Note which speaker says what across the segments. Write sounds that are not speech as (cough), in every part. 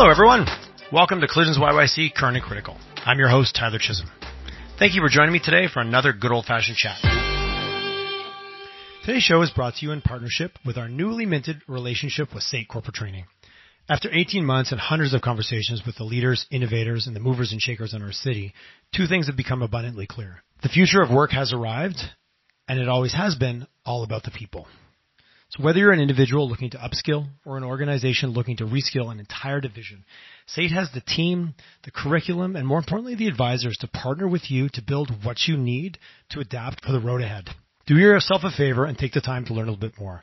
Speaker 1: Hello, everyone. Welcome to Collisions YYC Current and Critical. I'm your host, Tyler Chisholm. Thank you for joining me today for another good old fashioned chat. Today's show is brought to you in partnership with our newly minted relationship with SAIT Corporate Training. After 18 months and hundreds of conversations with the leaders, innovators, and the movers and shakers in our city, two things have become abundantly clear. The future of work has arrived, and it always has been all about the people. So whether you're an individual looking to upskill or an organization looking to reskill an entire division, SAIT has the team, the curriculum, and more importantly, the advisors to partner with you to build what you need to adapt for the road ahead. Do yourself a favor and take the time to learn a little bit more.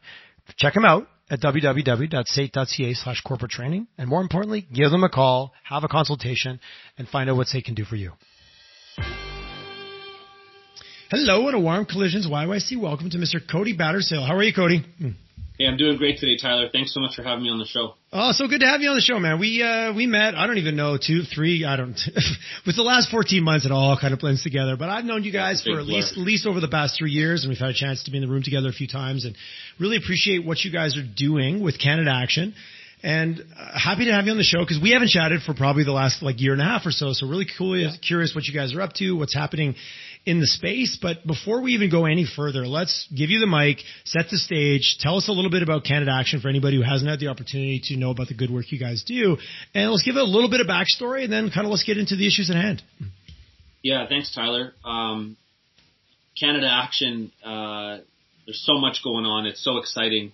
Speaker 1: Check them out at www.sait.ca slash corporate training. And more importantly, give them a call, have a consultation, and find out what SAIT can do for you. Hello and a warm collisions YYC. Welcome to Mr. Cody Battershill. How are you, Cody? Hmm.
Speaker 2: Hey, I'm doing great today, Tyler. Thanks so much for having me on the show.
Speaker 1: Oh, so good to have you on the show, man. We uh we met. I don't even know two, three. I don't. (laughs) with the last 14 months, it all kind of blends together. But I've known you guys for at least at least over the past three years, and we've had a chance to be in the room together a few times, and really appreciate what you guys are doing with Canada Action. And uh, happy to have you on the show because we haven't chatted for probably the last like year and a half or so. So really cool, yeah. curious what you guys are up to, what's happening in the space. But before we even go any further, let's give you the mic, set the stage, tell us a little bit about Canada Action for anybody who hasn't had the opportunity to know about the good work you guys do. And let's give it a little bit of backstory and then kind of let's get into the issues at hand.
Speaker 2: Yeah, thanks, Tyler. Um, Canada Action, uh, there's so much going on. It's so exciting.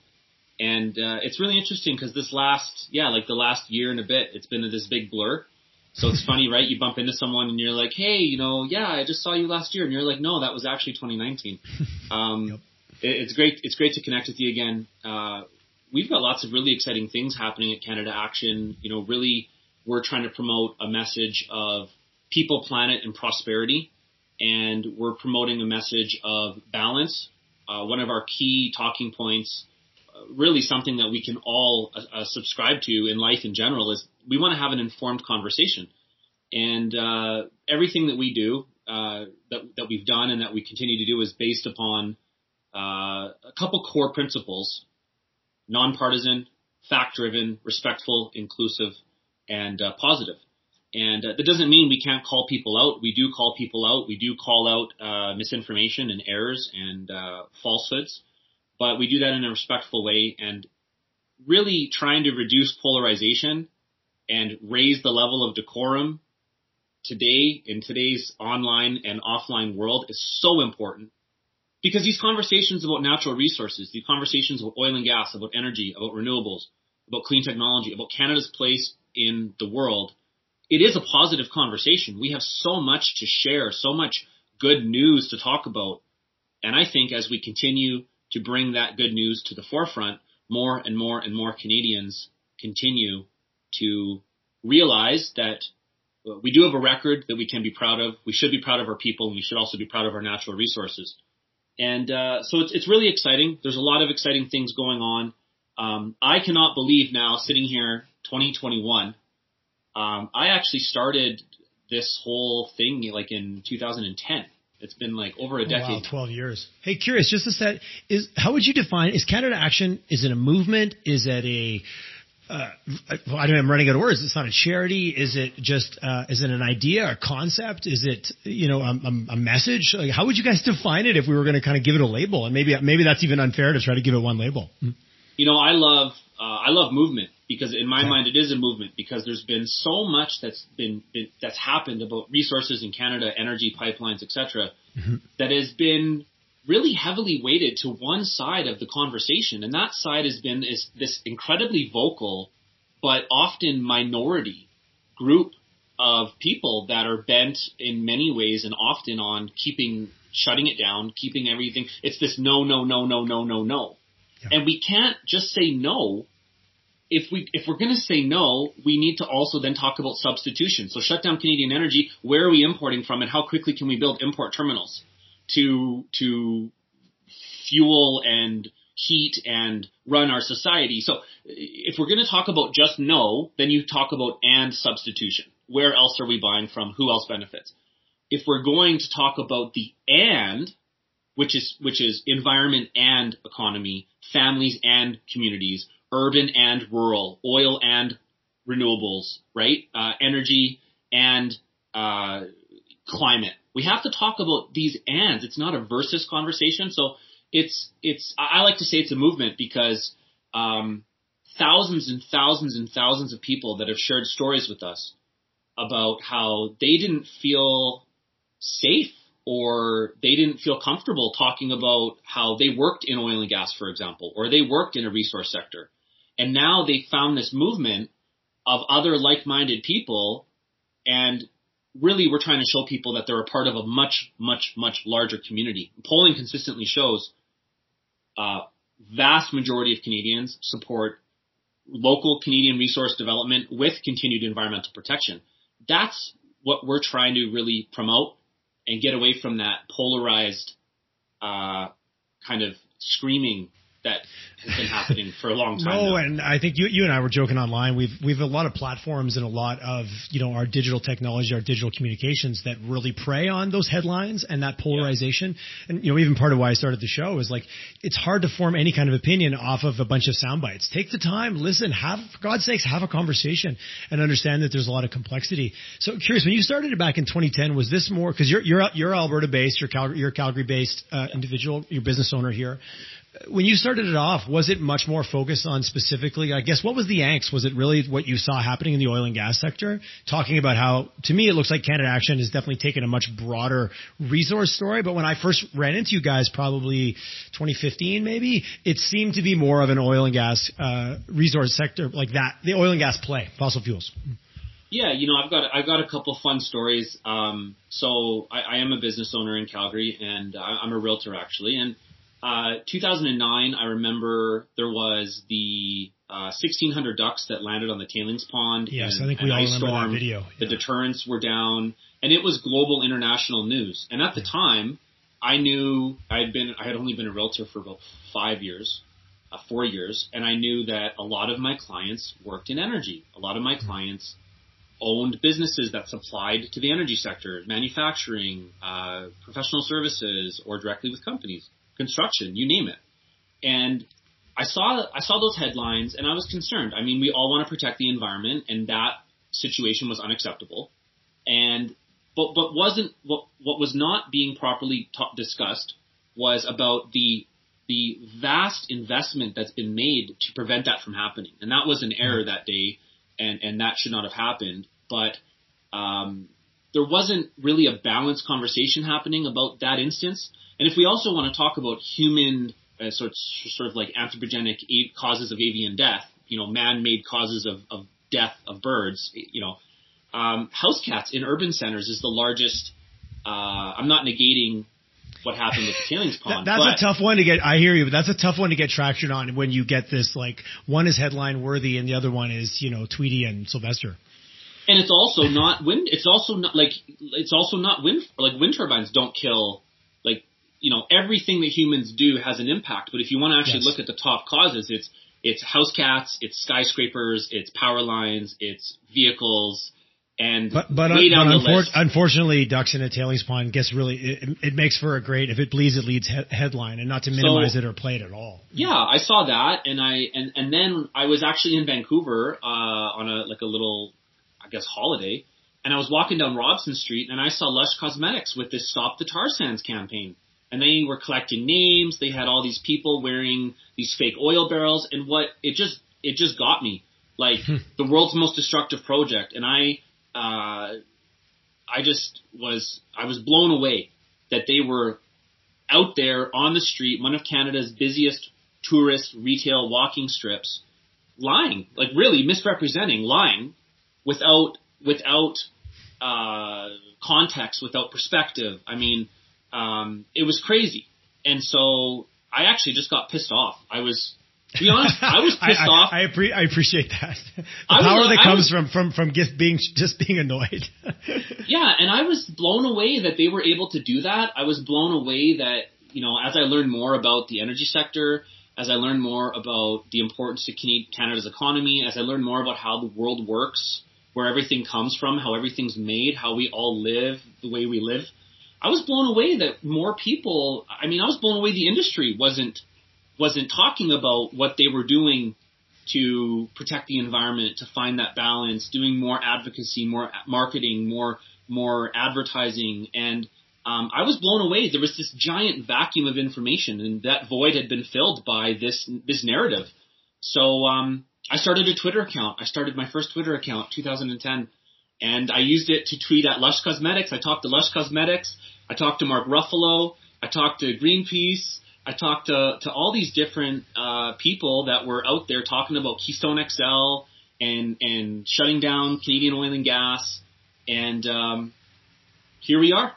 Speaker 2: And uh, it's really interesting because this last, yeah, like the last year and a bit, it's been this big blur. So it's funny, right? You bump into someone and you're like, hey, you know, yeah, I just saw you last year, and you're like, no, that was actually 2019. (laughs) Um, yep. it, it's great. It's great to connect with you again. Uh, we've got lots of really exciting things happening at Canada Action. You know, really, we're trying to promote a message of people, planet, and prosperity, and we're promoting a message of balance. Uh, one of our key talking points really something that we can all uh, uh, subscribe to in life in general is we want to have an informed conversation. And uh, everything that we do, uh, that, that we've done and that we continue to do is based upon uh, a couple core principles, nonpartisan, fact-driven, respectful, inclusive, and uh, positive. And that doesn't mean we can't call people out. We do call people out. We do call out misinformation and errors and falsehoods but we do that in a respectful way and really trying to reduce polarization and raise the level of decorum today in today's online and offline world is so important because these conversations about natural resources, these conversations about oil and gas, about energy, about renewables, about clean technology, about Canada's place in the world, it is a positive conversation. We have so much to share, so much good news to talk about. And I think as we continue to bring that good news to the forefront, more and more and more Canadians continue to realize that we do have a record that we can be proud of. We should be proud of our people, and we should also be proud of our natural resources. And uh, so it's it's really exciting. There's a lot of exciting things going on. Um, I cannot believe now, sitting here, 2021. Um, I actually started this whole thing like in 2010. It's been like over a decade.
Speaker 1: Oh, wow, 12 years. Hey, curious, just a set, is, how would you define, is Canada Action, is it a movement? Is it a, uh, well, I don't know, I'm running out of words. It's not a charity. Is it just, uh, is it an idea, a concept? Is it, you know, a, a, a message? Like, how would you guys (laughs) define it if we were going to kind of give it a label? And maybe, maybe that's even unfair to try to give it one label.
Speaker 2: You know, I love, uh, I love movement because in my okay. mind it is a movement because there's been so much that's been, been that's happened about resources in Canada, energy pipelines, etc. Mm-hmm. That has been really heavily weighted to one side of the conversation, and that side has been is this incredibly vocal but often minority group of people that are bent in many ways and often on keeping shutting it down, keeping everything. It's this no, no, no, no, no, no, no. Yeah. And we can't just say no if we if we're going to say no, we need to also then talk about substitution. So shut down Canadian energy. Where are we importing from, and how quickly can we build import terminals to to fuel and heat and run our society? So if we're going to talk about just no, then you talk about and substitution. Where else are we buying from? Who else benefits? If we're going to talk about the and, which is which is environment and economy, families and communities, urban and rural, oil and renewables, right? Uh, energy and uh, climate. We have to talk about these ands. It's not a versus conversation. So it's it's I like to say it's a movement because um, thousands and thousands and thousands of people that have shared stories with us about how they didn't feel safe or they didn't feel comfortable talking about how they worked in oil and gas, for example, or they worked in a resource sector. And now they found this movement of other like-minded people and really we're trying to show people that they're a part of a much, much, much larger community. Polling consistently shows uh, vast majority of Canadians support local Canadian resource development with continued environmental protection. That's what we're trying to really promote and get away from that polarized uh, kind of screaming that has been happening for a long time.
Speaker 1: No,
Speaker 2: now.
Speaker 1: and I think you, you and I were joking online. We've we've a lot of platforms and a lot of you know our digital technology, our digital communications that really prey on those headlines and that polarization. Yeah. And you know, even part of why I started the show is like it's hard to form any kind of opinion off of a bunch of sound bites. Take the time, listen, have for God's sakes, have a conversation and understand that there's a lot of complexity. So curious, when you started it back in 2010, was this more because you're you're you're Alberta based, you're Calgary, you're Calgary based uh, individual, you're business owner here when you started it off, was it much more focused on specifically, I guess, what was the angst? Was it really what you saw happening in the oil and gas sector? Talking about how, to me, it looks like Canada Action has definitely taken a much broader resource story. But when I first ran into you guys, probably 2015 maybe, it seemed to be more of an oil and gas uh, resource sector like that, the oil and gas play, fossil fuels.
Speaker 2: Yeah, you know, I've got I've got a couple fun stories. Um, so I, I am a business owner in Calgary, and I'm a realtor actually, and uh, 2009, I remember there was the uh, 1,600 ducks that landed on the tailings pond.
Speaker 1: Yes,
Speaker 2: and,
Speaker 1: I think we all remember storm. that video. Yeah.
Speaker 2: The deterrents were down, and it was global international news. And at the time, I knew I had been I had only been a realtor for about five years, uh, four years, and I knew that a lot of my clients worked in energy. A lot of my mm-hmm. clients owned businesses that supplied to the energy sector, manufacturing, uh, professional services, or directly with companies construction, you name it. And I saw I saw those headlines and I was concerned. I mean, we all want to protect the environment, and that situation was unacceptable. And but but wasn't what what was not being properly ta- discussed was about the the vast investment that's been made to prevent that from happening. And that was an error that day, and and that should not have happened. But um, there wasn't really a balanced conversation happening about that instance. And if we also want to talk about human uh, sort of, sort of like anthropogenic causes of avian death, you know, man-made causes of, of death of birds, you know, um, house cats in urban centers is the largest. Uh, I'm not negating what happened with the tailings (laughs) pond.
Speaker 1: that, that's a tough one to get. I hear you, but that's a tough one to get traction on when you get this like one is headline worthy and the other one is you know Tweety and Sylvester.
Speaker 2: And it's also not wind. It's also not like it's also not wind. Like wind turbines don't kill you know, everything that humans do has an impact. But if you want to actually yes. look at the top causes, it's it's house cats, it's skyscrapers, it's power lines, it's vehicles, and
Speaker 1: but but, down
Speaker 2: but
Speaker 1: unfor- unfortunately, ducks in a tailings pond gets really it, it, makes for a great if it bleeds it leads he- headline, and not to minimize so, it or play it at all.
Speaker 2: Yeah, I saw that, and I and and then I was actually in Vancouver uh, on a like a little, I guess holiday, and I was walking down Robson Street, and I saw Lush Cosmetics with this Stop the Tar Sands campaign and they were collecting names. They had all these people wearing these fake oil barrels, and what it just it just got me like hmm. the world's most destructive project, and I uh, I just was I was blown away that they were out there on the street, one of Canada's busiest tourist retail walking strips, lying like really misrepresenting, lying without without uh, context, without perspective. I mean um, it was crazy. And so I actually just got pissed off. I was, to be honest, I was (laughs) pissed
Speaker 1: I,
Speaker 2: off.
Speaker 1: I, I, appre- I appreciate that. (laughs) The power was, that comes was, from, from, from just being, just being annoyed. (laughs)
Speaker 2: yeah. And I was blown away that they were able to do that. I was blown away that, you know, as I learned more about the energy sector, as I learned more about the importance to Canada's economy, as I learned more about how the world works, where everything comes from, how everything's made, how we all live the way we live, I was blown away that more people. I mean, I was blown away the industry wasn't wasn't talking about what they were doing to protect the environment, to find that balance, doing more advocacy, more marketing, more more advertising, and um, I was blown away. There was this giant vacuum of information, and that void had been filled by this this narrative. So um, I started a Twitter account. I started my first Twitter account, 2010, and I used it to tweet at Lush Cosmetics. I talked to Lush Cosmetics. I talked to Mark Ruffalo. I talked to Greenpeace. I talked to, to all these different uh, people that were out there talking about Keystone XL and and shutting down Canadian oil and gas, and um, here we are.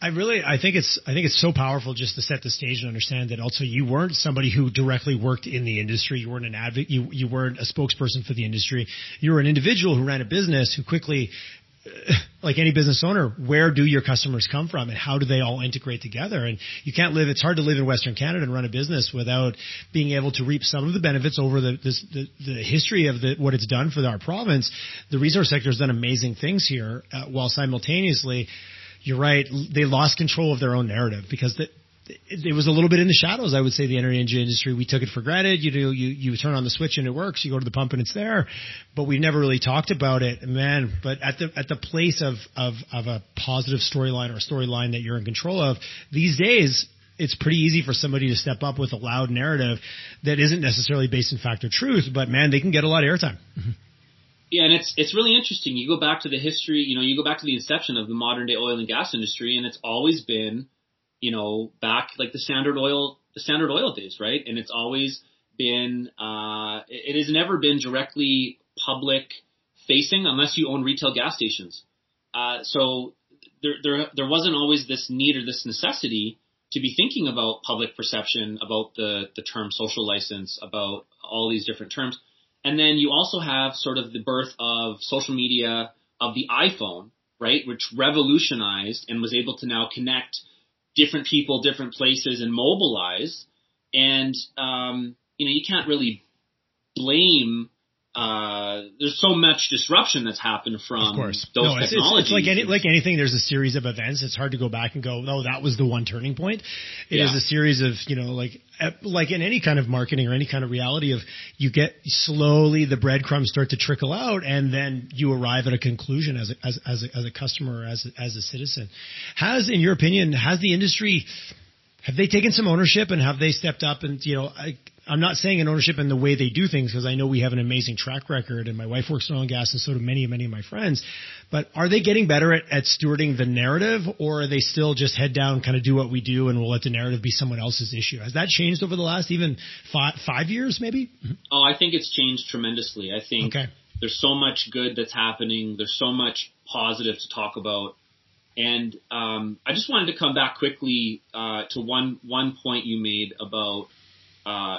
Speaker 1: I really, I think it's, I think it's so powerful just to set the stage and understand that also you weren't somebody who directly worked in the industry. You weren't an advocate. You, you weren't a spokesperson for the industry. You were an individual who ran a business who quickly (laughs) like any business owner, where do your customers come from and how do they all integrate together? And you can't live, it's hard to live in Western Canada and run a business without being able to reap some of the benefits over the, this, the, the history of the, what it's done for our province. The resource sector has done amazing things here, uh, while simultaneously, you're right, they lost control of their own narrative because the, it was a little bit in the shadows. I would say the energy industry, we took it for granted. You do, you, you turn on the switch and it works. You go to the pump and it's there, but we never really talked about it, man. But at the, at the place of, of, of a positive storyline or a storyline that you're in control of these days, it's pretty easy for somebody to step up with a loud narrative that isn't necessarily based in fact or truth, but man, they can get a lot of airtime. Mm-hmm.
Speaker 2: Yeah, and it's it's really interesting. You go back to the history, you know, you go back to the inception of the modern day oil and gas industry, and it's always been you know, back like the Standard Oil, the Standard Oil days, right? And it's always been, uh, it, has never been directly public facing unless you own retail gas stations. Uh, so there, there, there wasn't always this need or this necessity to be thinking about public perception, about the, the term social license, about all these different terms. And then you also have sort of the birth of social media, of the iPhone, right, which revolutionized and was able to now connect different people, different places, and mobilize. And um, you know, you can't really blame. Uh, there's so much disruption that's happened from
Speaker 1: of course.
Speaker 2: those
Speaker 1: no,
Speaker 2: it's,
Speaker 1: technologies. It's, like any, like anything. There's a series of events. It's hard to go back and go, no, that was the one turning point. It yeah. is a series of, you know, like like in any kind of marketing or any kind of reality of you get slowly the breadcrumbs start to trickle out and then you arrive at a conclusion as a, as, as a, as a customer or as a, as a citizen. Has, in your opinion, has the industry have they taken some ownership and have they stepped up and you know I, I'm not saying an ownership in the way they do things because I know we have an amazing track record and my wife works in oil and gas and so do many, many of my friends. But are they getting better at, at stewarding the narrative or are they still just head down, kind of do what we do and we'll let the narrative be someone else's issue? Has that changed over the last even five, five years maybe?
Speaker 2: Oh, I think it's changed tremendously. I think okay. there's so much good that's happening. There's so much positive to talk about. And um, I just wanted to come back quickly uh, to one one point you made about uh,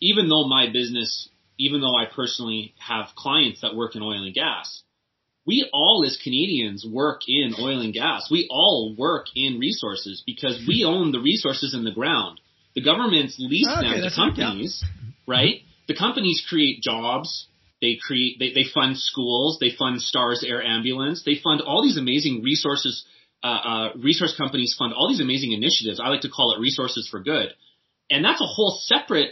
Speaker 2: even though my business, even though I personally have clients that work in oil and gas, we all as Canadians work in oil and gas. We all work in resources because we (laughs) own the resources in the ground. The governments lease okay, them to companies, right? The companies create jobs. They create, they, they fund schools. They fund Stars Air Ambulance. They fund all these amazing resources. Uh, uh, resource companies fund all these amazing initiatives. I like to call it resources for good. And that's a whole separate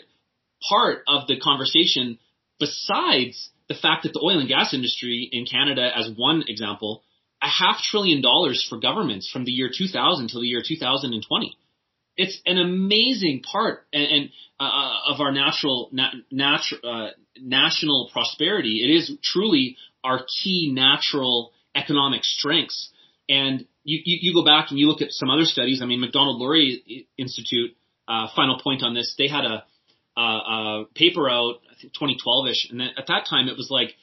Speaker 2: part of the conversation besides the fact that the oil and gas industry in Canada, as one example, a half trillion dollars for governments from the year 2000 till the year 2020. It's an amazing part and, and uh, of our natural nat, natu- uh, national prosperity. It is truly our key natural economic strengths. And you, you, you, go back and you look at some other studies. I mean, Macdonald-Laurier Institute. Uh, final point on this: they had a uh, paper out, I think 2012ish, and at that time it was like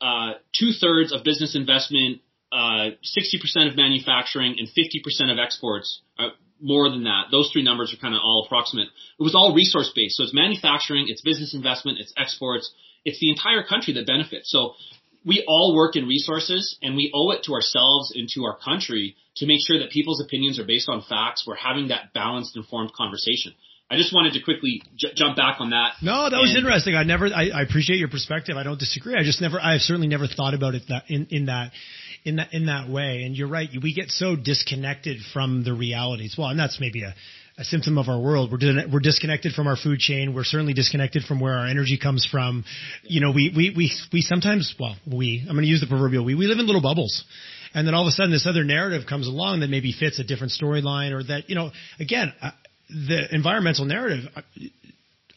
Speaker 2: uh, two thirds of business investment, uh, 60% of manufacturing, and 50% of exports. Uh, more than that. Those three numbers are kind of all approximate. It was all resource based. So it's manufacturing, it's business investment, it's exports, it's the entire country that benefits. So we all work in resources and we owe it to ourselves and to our country to make sure that people's opinions are based on facts. We're having that balanced, informed conversation. I just wanted to quickly j- jump back on that.
Speaker 1: No, that and was interesting. I never, I, I, appreciate your perspective. I don't disagree. I just never, I've certainly never thought about it that in, in that, in that, in that way. And you're right. We get so disconnected from the realities. Well, and that's maybe a, a symptom of our world. We're we're disconnected from our food chain. We're certainly disconnected from where our energy comes from. You know, we we we we sometimes well we I'm going to use the proverbial we we live in little bubbles. And then all of a sudden this other narrative comes along that maybe fits a different storyline or that, you know, again, the environmental narrative,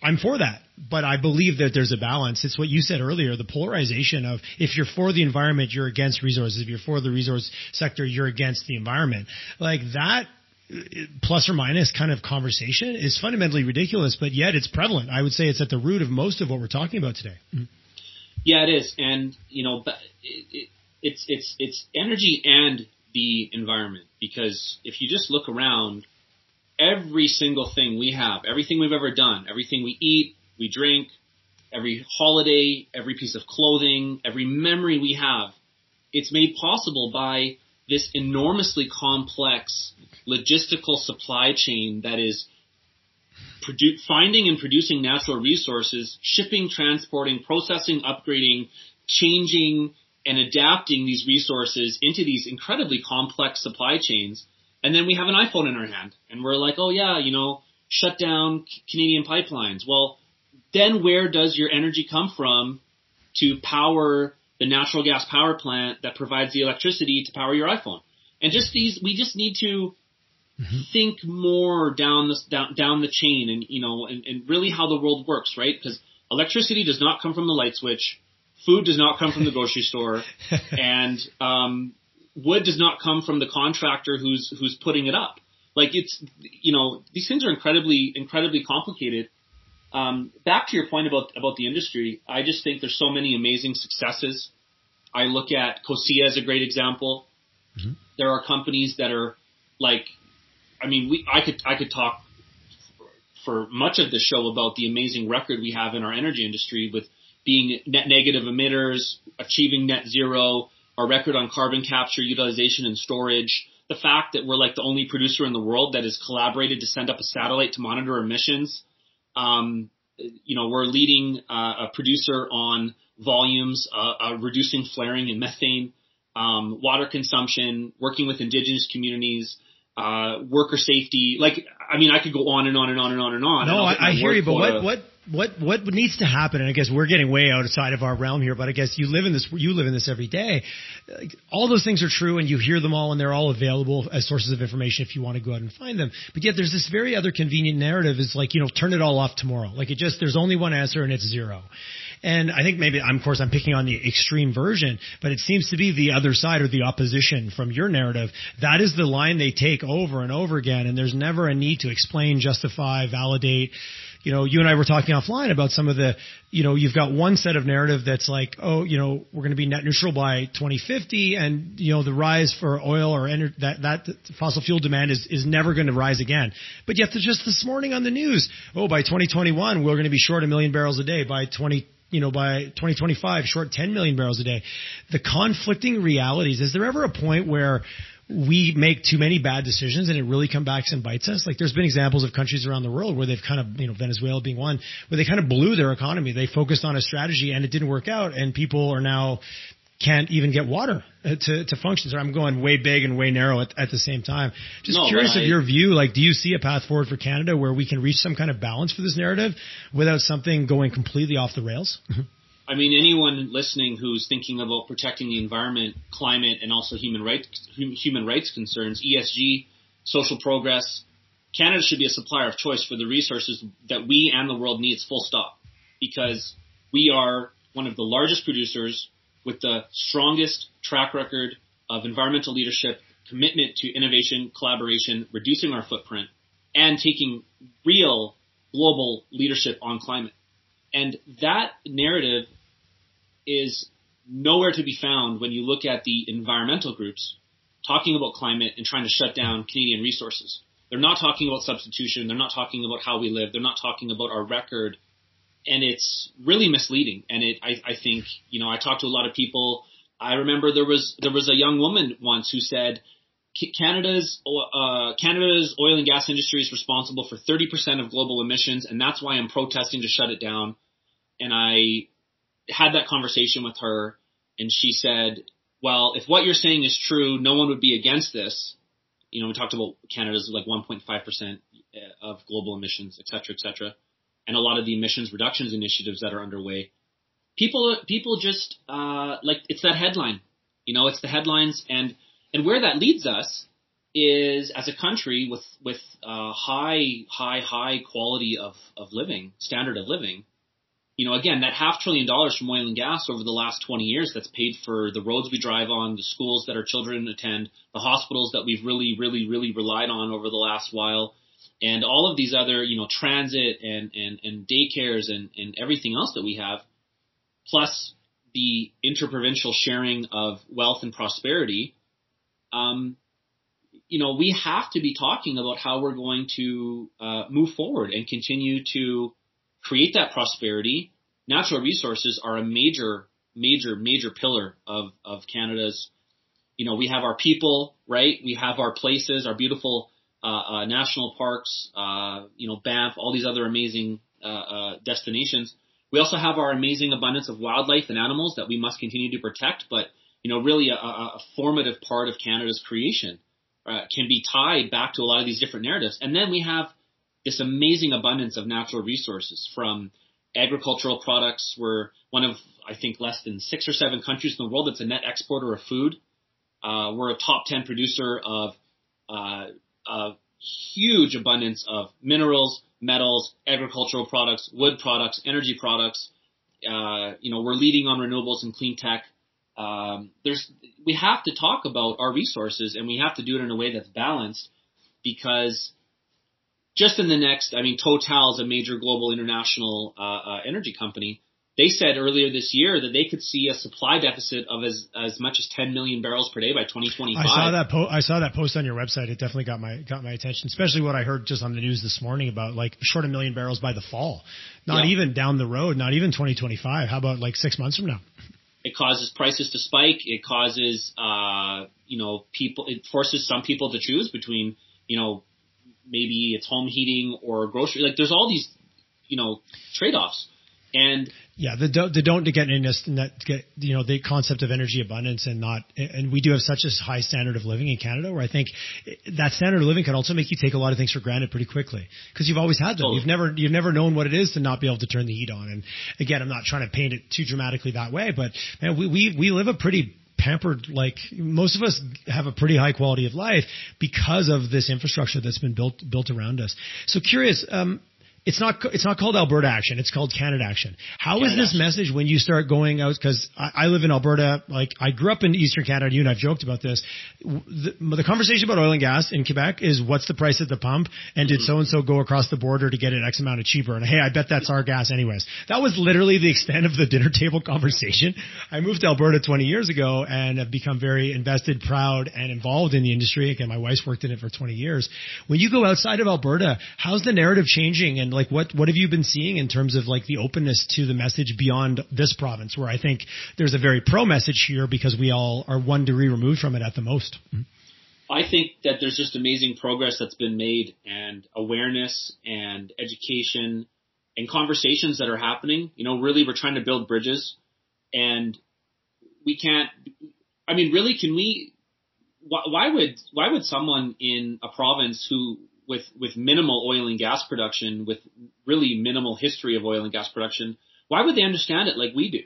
Speaker 1: I'm for that, but I believe that there's a balance. It's what you said earlier, the polarization of if you're for the environment, you're against resources. If you're for the resource sector, you're against the environment. Like that plus or minus kind of conversation is fundamentally ridiculous, but yet it's prevalent. I would say it's at the root of most of what we're talking about today. Mm-hmm.
Speaker 2: Yeah, it is. And, you know, it's, it's, it's energy and the environment because if you just look around, every single thing we have, everything we've ever done, everything we eat, we drink, every holiday, every piece of clothing, every memory we have, it's made possible by this enormously complex logistical supply chain that is produ- finding and producing natural resources, shipping, transporting, processing, upgrading, changing, and adapting these resources into these incredibly complex supply chains and then we have an iPhone in our hand and we're like, oh yeah, you know, shut down Canadian pipelines. Well, then where does your energy come from to power the natural gas power plant that provides the electricity to power your iPhone? And just these, we just need to mm-hmm. think more down the down, down the chain and you know and, and really how the world works, right? Because electricity does not come from the light switch, food does not come from the grocery store, (laughs) and um, wood does not come from the contractor who's who's putting it up. Like it's you know these things are incredibly incredibly complicated. Um, back to your point about about the industry, I just think there's so many amazing successes. I look at COSIA as a great example. Mm-hmm. There are companies that are like, I mean, we I could I could talk for much of the show about the amazing record we have in our energy industry with being net negative emitters, achieving net zero, our record on carbon capture, utilization, and storage, the fact that we're like the only producer in the world that has collaborated to send up a satellite to monitor emissions. Um, you know, we're leading uh, a producer on volumes, uh, uh, reducing flaring and methane, um, water consumption, working with indigenous communities, uh, worker safety. Like, I mean, I could go on and on and on and on and on.
Speaker 1: No, I, I hear you, but what, what what what needs to happen and i guess we're getting way outside of our realm here but i guess you live in this you live in this every day. All those things are true and you hear them all and they're all available as sources of information if you want to go out and find them. But yet there's this very other convenient narrative is like you know turn it all off tomorrow. Like it just there's only one answer and it's zero. And I think maybe, I'm, of course, I'm picking on the extreme version, but it seems to be the other side or the opposition from your narrative. That is the line they take over and over again, and there's never a need to explain, justify, validate you know, you and I were talking offline about some of the, you know, you've got one set of narrative that's like, oh, you know, we're going to be net neutral by 2050, and you know, the rise for oil or ener- that that fossil fuel demand is is never going to rise again. But yet, just this morning on the news, oh, by 2021 we're going to be short a million barrels a day. By 20 you know, by 2025, short 10 million barrels a day. The conflicting realities. Is there ever a point where we make too many bad decisions and it really comes back and bites us. Like there's been examples of countries around the world where they've kind of, you know, Venezuela being one, where they kind of blew their economy. They focused on a strategy and it didn't work out and people are now can't even get water uh, to, to function. So I'm going way big and way narrow at, at the same time. Just no, curious I, of your view, like, do you see a path forward for Canada where we can reach some kind of balance for this narrative without something going completely off the rails? Mm-hmm.
Speaker 2: I mean, anyone listening who's thinking about protecting the environment, climate, and also human rights human rights concerns, ESG, social progress, Canada should be a supplier of choice for the resources that we and the world needs. Full stop, because we are one of the largest producers with the strongest track record of environmental leadership, commitment to innovation, collaboration, reducing our footprint, and taking real global leadership on climate. And that narrative is nowhere to be found when you look at the environmental groups talking about climate and trying to shut down Canadian resources. They're not talking about substitution. They're not talking about how we live. They're not talking about our record. And it's really misleading. And it, I, I think, you know, I talked to a lot of people. I remember there was, there was a young woman once who said, Canada's uh, Canada's oil and gas industry is responsible for 30% of global emissions, and that's why I'm protesting to shut it down. And I had that conversation with her, and she said, "Well, if what you're saying is true, no one would be against this, you know, we talked about Canada's like 1.5% of global emissions, et cetera, et cetera, and a lot of the emissions reductions initiatives that are underway. People, people just, uh, like, it's that headline. You know, it's the headlines and, and where that leads us is as a country with, with, uh, high, high, high quality of, of living, standard of living, you know, again, that half trillion dollars from oil and gas over the last 20 years that's paid for the roads we drive on, the schools that our children attend, the hospitals that we've really, really, really relied on over the last while, and all of these other, you know, transit and, and, and daycares and, and everything else that we have, plus the interprovincial sharing of wealth and prosperity, um, you know, we have to be talking about how we're going to uh, move forward and continue to create that prosperity. Natural resources are a major, major, major pillar of, of Canada's, you know, we have our people, right? We have our places, our beautiful, uh, uh, national parks, uh, you know, Banff, all these other amazing, uh, uh, destinations. We also have our amazing abundance of wildlife and animals that we must continue to protect, but, you know, really a, a formative part of Canada's creation, uh, can be tied back to a lot of these different narratives. And then we have this amazing abundance of natural resources from agricultural products. We're one of, I think, less than six or seven countries in the world that's a net exporter of food. Uh, we're a top 10 producer of uh, a huge abundance of minerals, metals, agricultural products, wood products, energy products. Uh, you know, we're leading on renewables and clean tech. Um, there's, we have to talk about our resources and we have to do it in a way that's balanced because just in the next, I mean, Total is a major global international uh, uh, energy company. They said earlier this year that they could see a supply deficit of as as much as 10 million barrels per day by 2025.
Speaker 1: I saw that po- I saw that post on your website. It definitely got my got my attention, especially what I heard just on the news this morning about like short a million barrels by the fall. Not yeah. even down the road, not even 2025. How about like 6 months from now?
Speaker 2: It causes prices to spike. It causes uh, you know, people it forces some people to choose between, you know, maybe it's home heating or grocery. Like there's all these, you know, trade-offs. And
Speaker 1: yeah, the don't, the don't get in this, get, you know, the concept of energy abundance and not, and we do have such a high standard of living in Canada where I think that standard of living can also make you take a lot of things for granted pretty quickly because you've always had them. Totally. You've never, you've never known what it is to not be able to turn the heat on. And again, I'm not trying to paint it too dramatically that way, but man, we, we, we live a pretty pampered like most of us have a pretty high quality of life because of this infrastructure that's been built built around us. So curious, um, it's not it's not called Alberta Action. It's called Canada Action. How Canada is this message when you start going out? Because I, I, live in Alberta. Like I grew up in Eastern Canada. You and I've joked about this. The, the, conversation about oil and gas in Quebec is what's the price at the pump, and did so and so go across the border to get it X amount of cheaper? And hey, I bet that's our gas anyways. That was literally the extent of the dinner table (laughs) conversation. I moved to Alberta 20 years ago and have become very invested, proud, and involved in the industry. Again, my wife's worked in it for 20 years. When you go outside of Alberta, how's the narrative changing and like what what have you been seeing in terms of like the openness to the message beyond this province, where I think there's a very pro message here because we all are one degree removed from it at the most.
Speaker 2: I think that there's just amazing progress that's been made and awareness and education and conversations that are happening. You know, really we're trying to build bridges and we can't, I mean, really, can we, why, why would, why would someone in a province who with with minimal oil and gas production, with really minimal history of oil and gas production, why would they understand it like we do?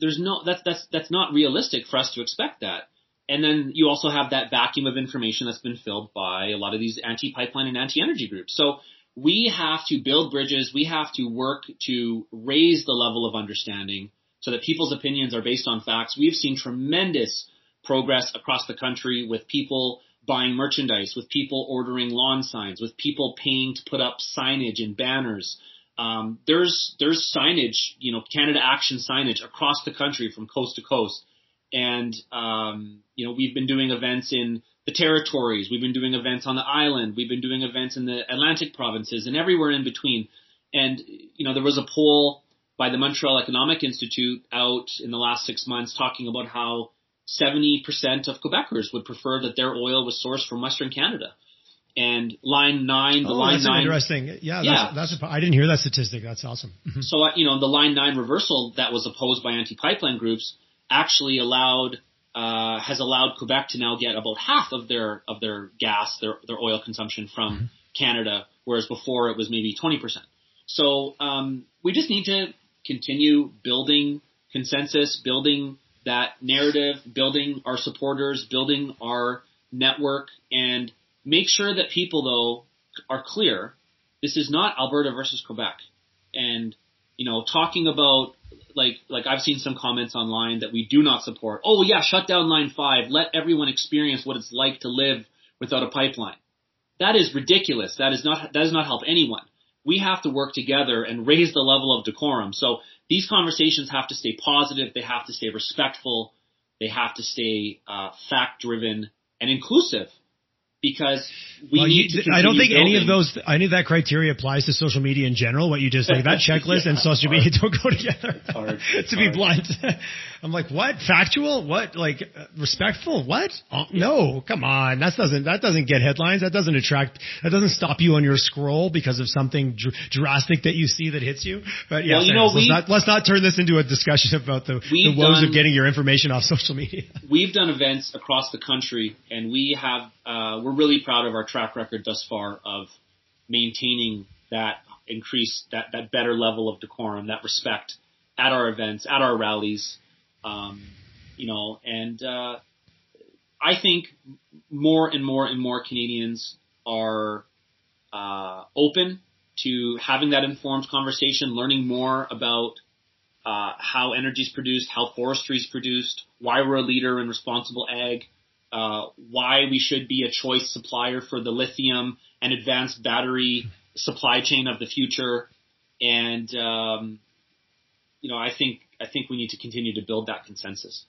Speaker 2: There's no that's that's that's not realistic for us to expect that. And then you also have that vacuum of information that's been filled by a lot of these anti-pipeline and anti-energy groups. So we have to build bridges. We have to work to raise the level of understanding so that people's opinions are based on facts. We've seen tremendous progress across the country with people buying merchandise, with people ordering lawn signs, with people paying to put up signage and banners. Um, there's there's signage, you know, Canada Action signage across the country from coast to coast, and um, you know we've been doing events in the territories, we've been doing events on the island, we've been doing events in the Atlantic provinces, and everywhere in between. And you know there was a poll by the Montreal Economic Institute out in the last six months talking about how 70% of Quebecers would prefer that their oil was sourced from Western Canada. And line nine, the
Speaker 1: oh,
Speaker 2: line
Speaker 1: that's
Speaker 2: nine.
Speaker 1: interesting. Yeah, yeah. That's, that's a, I didn't hear that statistic. That's awesome.
Speaker 2: Mm-hmm. So, uh, you know, the line nine reversal that was opposed by anti-pipeline groups actually allowed uh, has allowed Quebec to now get about half of their of their gas, their their oil consumption from mm-hmm. Canada, whereas before it was maybe 20%. So um, we just need to continue building consensus, building that narrative, building our supporters, building our network, and make sure that people though are clear. This is not Alberta versus Quebec, and you know, talking about like like I've seen some comments online that we do not support. Oh yeah, shut down line five. Let everyone experience what it's like to live without a pipeline. That is ridiculous. That is not that does not help anyone. We have to work together and raise the level of decorum. So these conversations have to stay positive. They have to stay respectful. They have to stay uh, fact driven and inclusive because we well, need you, to.
Speaker 1: I don't think
Speaker 2: building.
Speaker 1: any of those, any of that criteria applies to social media in general. What you just like that (laughs) checklist yeah, and social media don't go together.
Speaker 2: Hard, (laughs)
Speaker 1: to be blunt, I'm like, what factual? What like uh, respectful? What? Oh, no, come on. That doesn't that doesn't get headlines. That doesn't attract. That doesn't stop you on your scroll because of something dr- drastic that you see that hits you. But yeah, well, you know, let's not let's not turn this into a discussion (laughs) about the, the woes done, of getting your information off social media.
Speaker 2: We've done events across the country, and we have uh, we're really proud of our track record thus far of maintaining that increase, that, that better level of decorum, that respect at our events, at our rallies, um, you know, and, uh, I think more and more and more Canadians are, uh, open to having that informed conversation, learning more about, uh, how energy is produced, how forestry is produced, why we're a leader in responsible ag, uh, why we should be a choice supplier for the lithium and advanced battery supply chain of the future. And, um, you know, I think, I think we need to continue to build that consensus.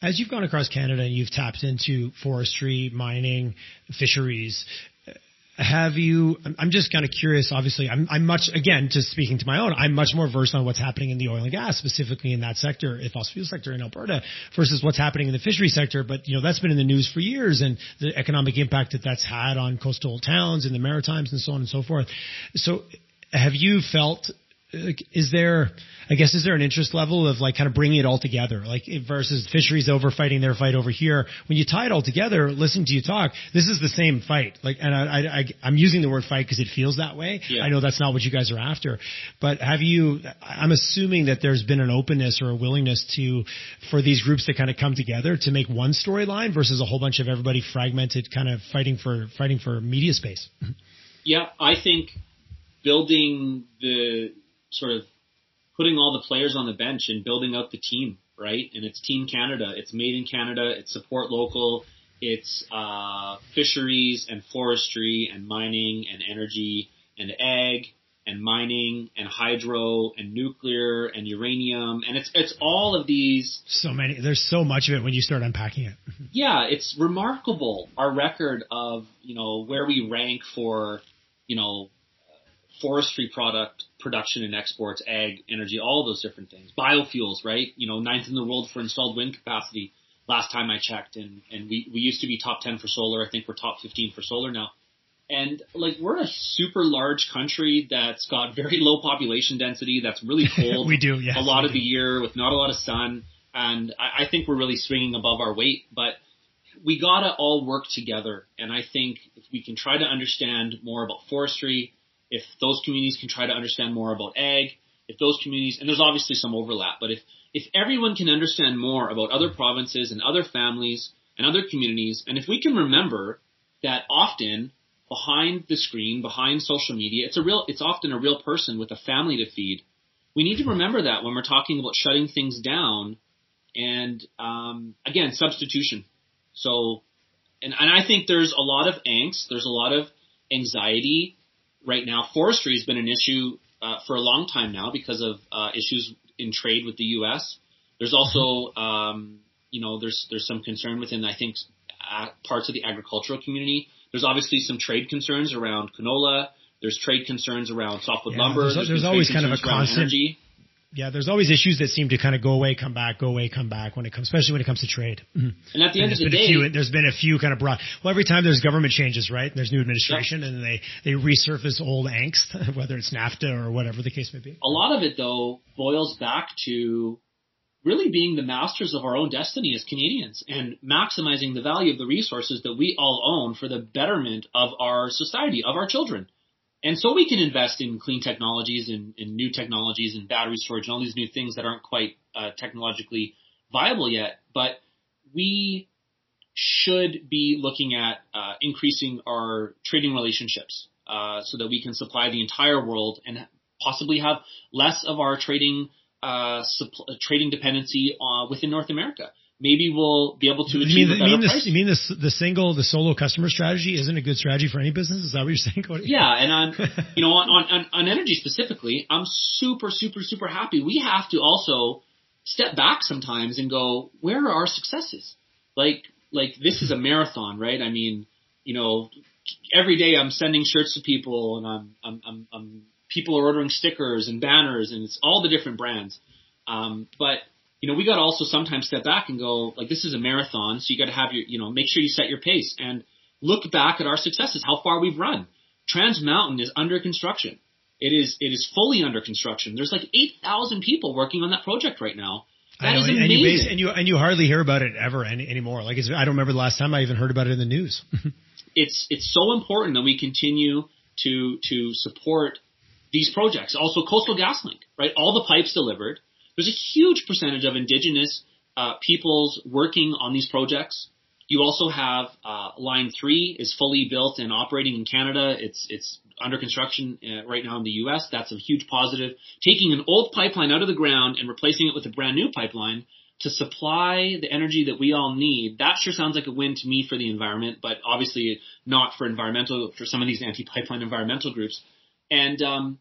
Speaker 1: As you've gone across Canada and you've tapped into forestry, mining, fisheries, have you i'm just kind of curious obviously I'm, I'm much again just speaking to my own i'm much more versed on what's happening in the oil and gas specifically in that sector if fossil fuel sector in alberta versus what's happening in the fishery sector. But you know that's been in the news for years and the economic impact that that's had on coastal towns and the maritimes and so on and so forth. So have you felt is there I guess is there an interest level of like kind of bringing it all together? Like versus fisheries over fighting their fight over here. When you tie it all together listen to you talk this is the same fight. Like and I, I, am using the word fight because it feels that way. Yeah. I know that's not what you guys are after. But have you I'm assuming that there's been an openness or a willingness to for these groups to kind of come together to make one storyline versus a whole bunch of everybody fragmented kind of fighting for fighting for media space.
Speaker 2: Yeah I think building the sort of putting all the players on the bench and building up the team, right? And it's Team Canada. It's made in Canada. It's support local. It's uh, fisheries and forestry and mining and energy and ag and mining and hydro and nuclear and uranium and it's it's all of these
Speaker 1: so many there's so much of it when you start unpacking it (laughs)
Speaker 2: yeah it's remarkable our record of you know where we rank for you know forestry product production and exports, ag, energy, all those different things. Biofuels, right? You know, ninth in the world for installed wind capacity last time I checked, and and we we used to be top ten for solar. I think we're top fifteen for solar now. And like we're a super large country that's got very low population density, that's really (laughs) cold.
Speaker 1: we do, yeah.
Speaker 2: A lot of the year with not a lot of sun, and I, I think we're really swinging above our weight, but we gotta all work together. And I think if we can try to understand more about forestry, if those communities can try to understand more about ag, if those communities, and there's obviously some overlap, but if, if everyone can understand more about other provinces and other families and other communities, and if we can remember that often behind the screen, behind social media, it's a real, it's often a real person with a family to feed. We need to remember that when we're talking about shutting things down and, um, again, substitution. So, and, and I think there's a lot of angst, there's a lot of anxiety right now, forestry has been an issue uh, for a long time now because of uh, issues in trade with the U.S. There's also, um, you know, there's there's some concern within I think parts of the agricultural community. There's obviously some trade concerns around canola. There's trade concerns around softwood yeah, lumber.
Speaker 1: There's, there's, there's always kind of a constant
Speaker 2: energy
Speaker 1: yeah, there's always issues that seem to kind of go away, come back, go away, come back when it comes, especially when it comes to trade.
Speaker 2: Mm-hmm. And at the end
Speaker 1: of
Speaker 2: the
Speaker 1: day,
Speaker 2: few,
Speaker 1: there's been a few kind of broad. Well, every time there's government changes, right? And there's new administration, yeah. and they they resurface old angst, (laughs) whether it's NAFTA or whatever the case may be.
Speaker 2: A lot of it, though, boils back to really being the masters of our own destiny as Canadians and maximizing the value of the resources that we all own for the betterment of our society, of our children. And so we can invest in clean technologies and, and new technologies and battery storage and all these new things that aren't quite uh, technologically viable yet. But we should be looking at uh, increasing our trading relationships uh, so that we can supply the entire world and possibly have less of our trading uh, suppl- trading dependency uh, within North America. Maybe we'll be able to achieve
Speaker 1: you mean,
Speaker 2: a better
Speaker 1: mean
Speaker 2: price.
Speaker 1: The, you mean the, the single, the solo customer strategy isn't a good strategy for any business? Is that what you're saying, Cody?
Speaker 2: Yeah, and on (laughs) you know on, on on energy specifically, I'm super super super happy. We have to also step back sometimes and go, where are our successes? Like like this is a marathon, right? I mean, you know, every day I'm sending shirts to people and I'm I'm I'm, I'm people are ordering stickers and banners and it's all the different brands. Um, but you know, we got to also sometimes step back and go, like, this is a marathon, so you got to have your, you know, make sure you set your pace and look back at our successes, how far we've run. Trans Mountain is under construction. It is, it is fully under construction. There's like 8,000 people working on that project right now. That
Speaker 1: know,
Speaker 2: is
Speaker 1: and,
Speaker 2: amazing.
Speaker 1: you base, and you and you hardly hear about it ever any, anymore. Like I don't remember the last time I even heard about it in the news. (laughs)
Speaker 2: it's it's so important that we continue to to support these projects. Also, Coastal GasLink, right? All the pipes delivered. There's a huge percentage of Indigenous uh, peoples working on these projects. You also have uh, Line Three is fully built and operating in Canada. It's it's under construction uh, right now in the U.S. That's a huge positive. Taking an old pipeline out of the ground and replacing it with a brand new pipeline to supply the energy that we all need. That sure sounds like a win to me for the environment, but obviously not for environmental for some of these anti-pipeline environmental groups. And um,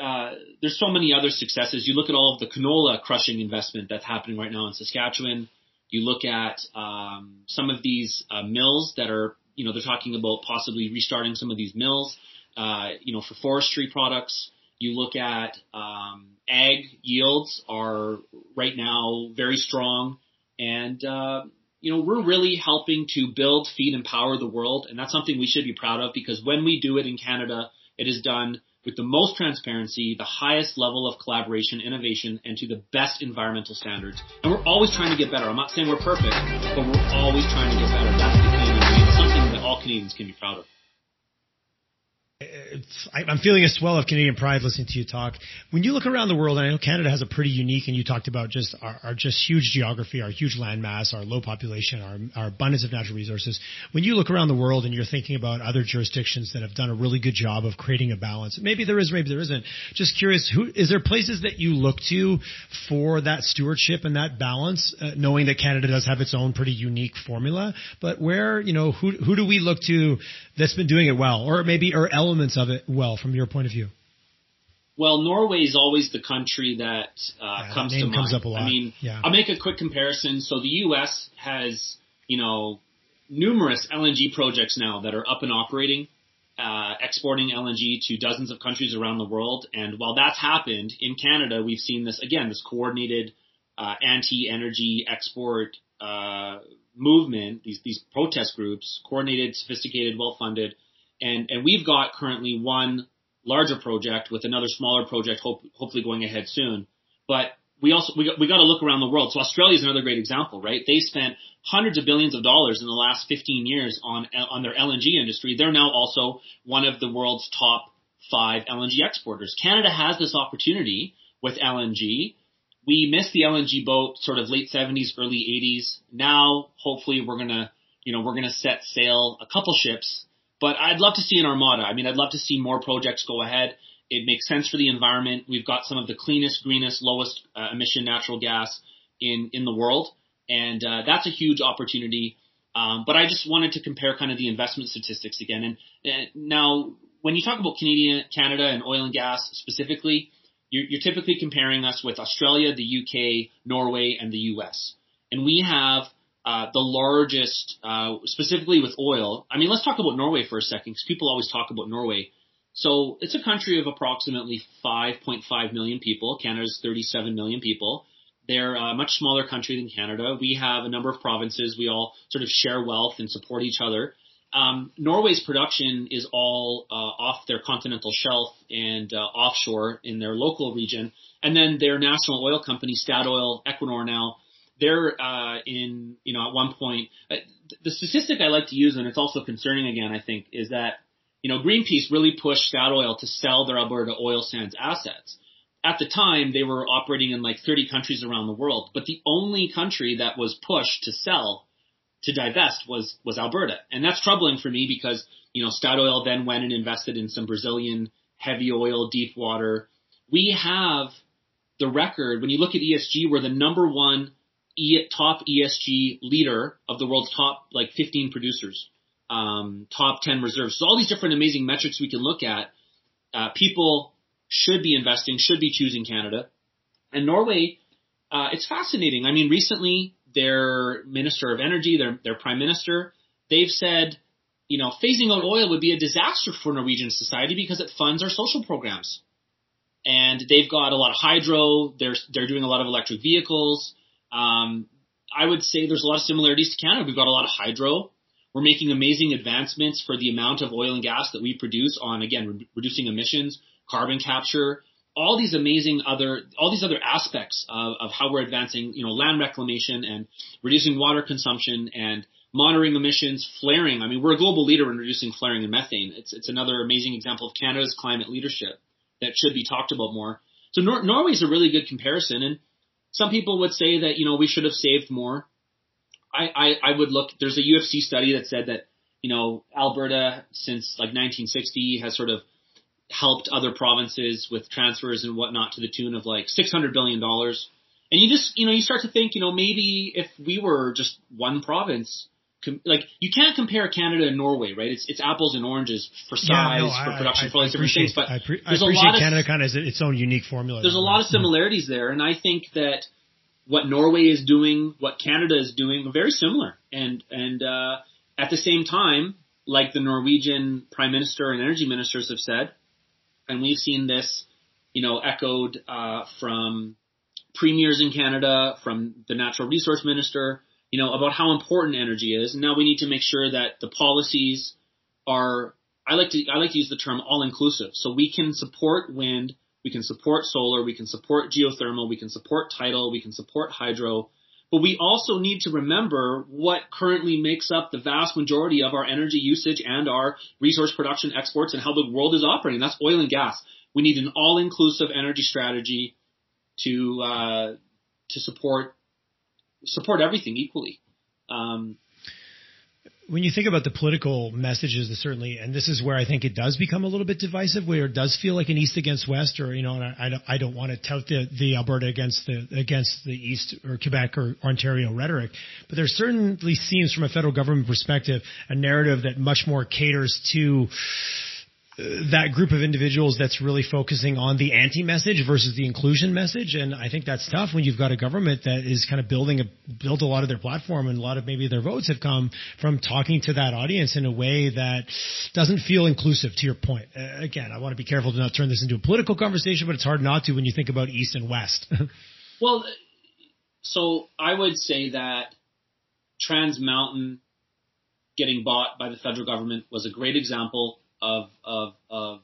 Speaker 2: uh, there's so many other successes. You look at all of the canola crushing investment that's happening right now in Saskatchewan. You look at um, some of these uh, mills that are, you know, they're talking about possibly restarting some of these mills, uh, you know, for forestry products. You look at um, ag yields are right now very strong, and uh, you know we're really helping to build, feed, and power the world, and that's something we should be proud of because when we do it in Canada, it is done with the most transparency, the highest level of collaboration, innovation, and to the best environmental standards. And we're always trying to get better. I'm not saying we're perfect, but we're always trying to get better. That's the Canadian dream. Something that all Canadians can be proud of.
Speaker 1: I'm feeling a swell of Canadian pride listening to you talk. When you look around the world, and I know Canada has a pretty unique, and you talked about just our, our just huge geography, our huge land mass, our low population, our, our abundance of natural resources. When you look around the world and you're thinking about other jurisdictions that have done a really good job of creating a balance, maybe there is, maybe there isn't. Just curious, who is there places that you look to for that stewardship and that balance, uh, knowing that Canada does have its own pretty unique formula, but where you know who who do we look to that's been doing it well, or maybe or elements of it well from your point of view?
Speaker 2: Well, Norway is always the country that uh,
Speaker 1: Yeah,
Speaker 2: comes
Speaker 1: that
Speaker 2: to mind.
Speaker 1: comes up a lot.
Speaker 2: I mean,
Speaker 1: Yeah.
Speaker 2: I'll make a quick comparison. So the U.S. has, you know, numerous LNG projects now that are up and operating, uh, exporting LNG to dozens of countries around the world. And while that's happened in Canada, we've seen this again, this coordinated uh, anti-energy export uh, movement. These these protest groups, coordinated, sophisticated, well-funded, and and we've got currently one larger project with another smaller project, hope, hopefully going ahead soon. But we also we got, we got to look around the world. So Australia is another great example, right? They spent hundreds of billions of dollars in the last 15 years on on their LNG industry. They're now also one of the world's top five LNG exporters. Canada has this opportunity with LNG. We missed the LNG boat sort of late 70s, early 80s. Now, hopefully, we're gonna you know we're gonna set sail a couple ships. But I'd love to see an armada. I mean, I'd love to see more projects go ahead. It makes sense for the environment. We've got some of the cleanest, greenest, lowest uh, emission natural gas in in the world, and uh, that's a huge opportunity. Um, but I just wanted to compare kind of the investment statistics again. And uh, now, when you talk about Canadian, Canada, and oil and gas specifically, you're, you're typically comparing us with Australia, the UK, Norway, and the US. And we have uh, the largest, uh, specifically with oil. I mean, let's talk about Norway for a second, because people always talk about Norway. So it's a country of approximately 5.5 million people. Canada's 37 million people. They're a much smaller country than Canada. We have a number of provinces. We all sort of share wealth and support each other. um, Norway's production is all uh, off their continental shelf and uh, offshore in their local region, and then their national oil company, Statoil, Equinor now, they're uh, in you know at one point. Uh, the statistic I like to use, and it's also concerning again, I think, is that you know Greenpeace really pushed Statoil to sell their Alberta oil sands assets. At the time, they were operating in like 30 countries around the world, but the only country that was pushed to sell to divest was was Alberta, and that's troubling for me because you know Statoil then went and invested in some Brazilian heavy oil deep water. We have the record when you look at ESG, we're the number one e- top ESG leader of the world's top like 15 producers, um, top 10 reserves. So all these different amazing metrics we can look at. Uh, people should be investing, should be choosing Canada, and Norway. Uh, it's fascinating. I mean, recently their minister of energy, their their prime minister, they've said, you know, phasing out oil would be a disaster for Norwegian society because it funds our social programs. And they've got a lot of hydro. They're they're doing a lot of electric vehicles. Um, I would say there's a lot of similarities to Canada. We've got a lot of hydro. We're making amazing advancements for the amount of oil and gas that we produce on again re- reducing emissions, carbon capture, all these amazing other all these other aspects of, of how we're advancing, you know, land reclamation and reducing water consumption and monitoring emissions, flaring. I mean, we're a global leader in reducing flaring and methane. It's it's another amazing example of Canada's climate leadership that should be talked about more. So Nor- Norway's a really good comparison, and some people would say that you know we should have saved more. I, I, I would look. There's a U of C study that said that you know Alberta since like 1960 has sort of helped other provinces with transfers and whatnot to the tune of like $600 billion. And you just, you know, you start to think, you know, maybe if we were just one province, com- like you can't compare Canada and Norway, right? It's it's apples and oranges for size,
Speaker 1: Yeah, no,
Speaker 2: for
Speaker 1: I-
Speaker 2: production,
Speaker 1: I-
Speaker 2: for all these different things. But
Speaker 1: I, pre- I
Speaker 2: there's a
Speaker 1: appreciate
Speaker 2: lot of
Speaker 1: Canada kind of has its own unique formula.
Speaker 2: there's a lot of similarities there, and I think that what Norway is doing, what Canada is doing, are very similar. And and uh, at the same time, like the Norwegian Prime Minister and Energy Ministers have said, and we've seen this, you know, echoed uh, from premiers in Canada, from the Natural Resource Minister, you know, about how important energy is. And now we need to make sure that the policies are. I like to I like to use the term all inclusive, so we can support wind, we can support solar, we can support geothermal, we can support tidal, we can support hydro. But we also need to remember what currently makes up the vast majority of our energy usage and our resource production exports and how the world is operating. That's oil and gas. We need an all-inclusive energy strategy to uh, to support support everything equally. Um,
Speaker 1: when you think about the political messages, certainly, and this is where I think it does become a little bit divisive, where it does feel like an East against West, or you know, and I, I don't, I don't want to tout the, the Alberta against the against the East or Quebec or Ontario rhetoric, but there certainly seems, from a federal government perspective, a narrative that much more caters to that group of individuals that's really focusing on the anti-message versus the inclusion message, and I think that's tough when you've got a government that is kind of building a built a lot of their platform, and a lot of maybe their votes have come from talking to that audience in a way that doesn't feel inclusive. To your point, uh, again, I want to be careful to not turn this into a political conversation, but it's hard not to when you think about East and West. (laughs)
Speaker 2: well, so I would say that Trans Mountain getting bought by the federal government was a great example of of of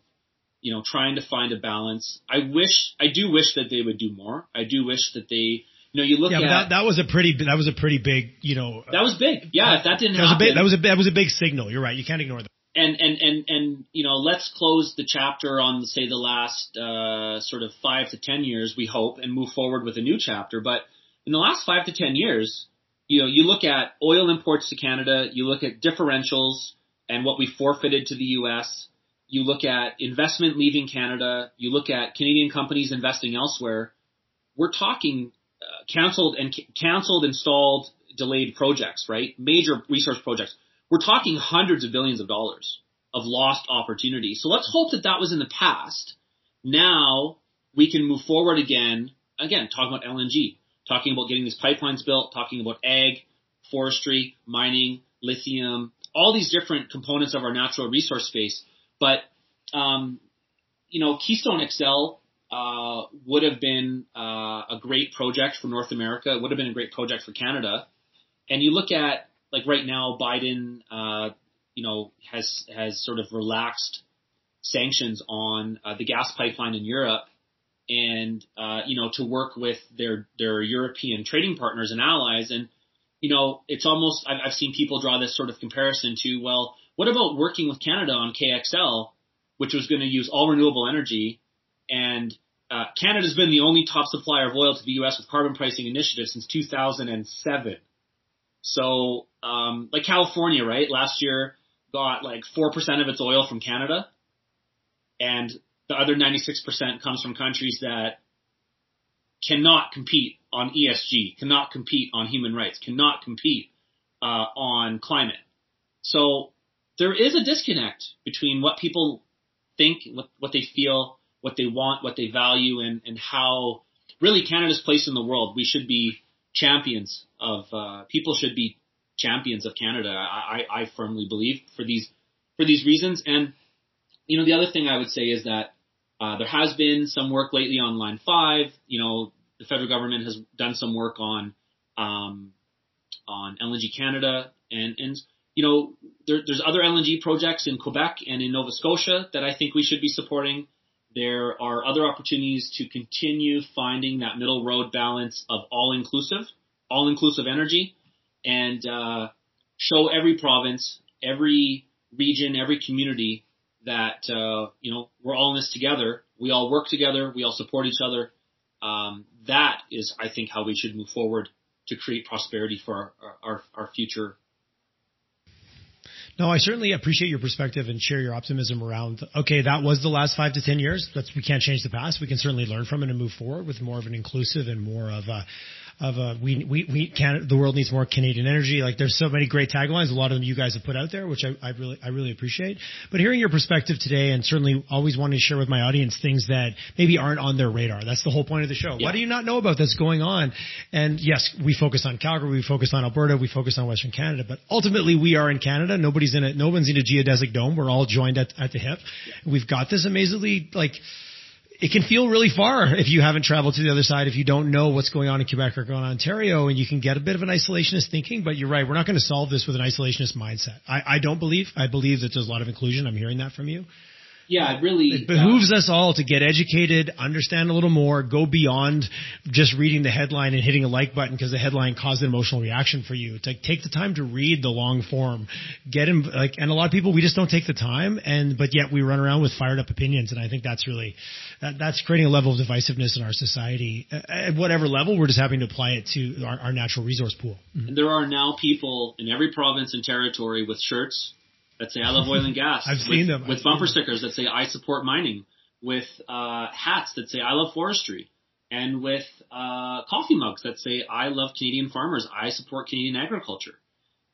Speaker 2: you know trying to find a balance. I wish I do wish that they would do more. I do wish that they you know you look
Speaker 1: yeah,
Speaker 2: at
Speaker 1: that, that was a pretty that was a pretty big you know
Speaker 2: that was big. Yeah, if that didn't
Speaker 1: that was a big that was a that was a big signal. You're right. You can't ignore that.
Speaker 2: and and and and you know let's close the chapter on say the last uh, sort of five to ten years we hope and move forward with a new chapter but in the last five to ten years you know you look at oil imports to canada you look at differentials and what we forfeited to the us you look at investment leaving canada you look at canadian companies investing elsewhere we're talking uh, canceled and canceled installed delayed projects right major resource projects we're talking hundreds of billions of dollars of lost opportunity. So let's hope that that was in the past. Now we can move forward again. Again, talking about LNG, talking about getting these pipelines built, talking about ag, forestry, mining, lithium, all these different components of our natural resource space. But, um, you know, Keystone XL uh, would have been uh, a great project for North America. It would have been a great project for Canada. And you look at like right now, Biden, uh, you know, has has sort of relaxed sanctions on uh, the gas pipeline in Europe, and uh, you know, to work with their their European trading partners and allies. And you know, it's almost I've, I've seen people draw this sort of comparison to well, what about working with Canada on KXL, which was going to use all renewable energy, and uh, Canada's been the only top supplier of oil to the U.S. with carbon pricing initiatives since 2007. So, um, like California, right? Last year got like 4% of its oil from Canada and the other 96% comes from countries that cannot compete on ESG, cannot compete on human rights, cannot compete uh, on climate. So there is a disconnect between what people think, what, what they feel, what they want, what they value, and, and how really Canada's place in the world. We should be champions of uh, people should be champions of Canada. I, I firmly believe for these for these reasons. And you know, the other thing I would say is that uh, there has been some work lately on Line Five. You know, the federal government has done some work on um, on LNG Canada, and and you know, there, there's other LNG projects in Quebec and in Nova Scotia that I think we should be supporting. There are other opportunities to continue finding that middle road balance of all inclusive, all inclusive energy, and uh, show every province, every region, every community that uh, you know we're all in this together. We all work together. We all support each other. Um, that is, I think, how we should move forward to create prosperity for our, our, our future
Speaker 1: no, I certainly appreciate your perspective and share your optimism around, okay, that was the last five to 10 years. That's, we can't change the past. We can certainly learn from it and move forward with more of an inclusive and more of a, of a we we we can the world needs more Canadian energy. Like there's so many great taglines. A lot of them you guys have put out there, which I, I really I really appreciate. But hearing your perspective today, and certainly always wanting to share with my audience things that maybe aren't on their radar. That's the whole point of the show. Yeah. What do you not know about that's going on? And yes, we focus on Calgary, we focus on Alberta, we focus on Western Canada, but ultimately we are in Canada. Nobody's in it. No one's in a geodesic dome. We're all joined at at the hip. Yeah. We've got this amazingly like it can feel really far if you haven't traveled to the other side, if you don't know what's going on in Quebec or going on Ontario, and you can get a bit of an isolationist thinking. But you're right, we're not going to solve this with an isolationist mindset. I, I don't believe. I believe that there's a lot of inclusion. I'm hearing that from you.
Speaker 2: Yeah, it really
Speaker 1: it behooves uh, us all to get educated, understand a little more, go beyond just reading the headline and hitting a like button because the headline caused an emotional reaction for you. To take the time to read the long form, get in like, and a lot of people we just don't take the time, and but yet we run around with fired up opinions, and I think that's really that, that's creating a level of divisiveness in our society at whatever level. We're just having to apply it to our, our natural resource pool.
Speaker 2: Mm-hmm. There are now people in every province and territory with shirts that say I love oil and gas.
Speaker 1: I've
Speaker 2: with,
Speaker 1: seen them.
Speaker 2: With I've bumper stickers that say I support mining, with uh, hats that say I love forestry, and with uh, coffee mugs that say I love Canadian farmers, I support Canadian agriculture.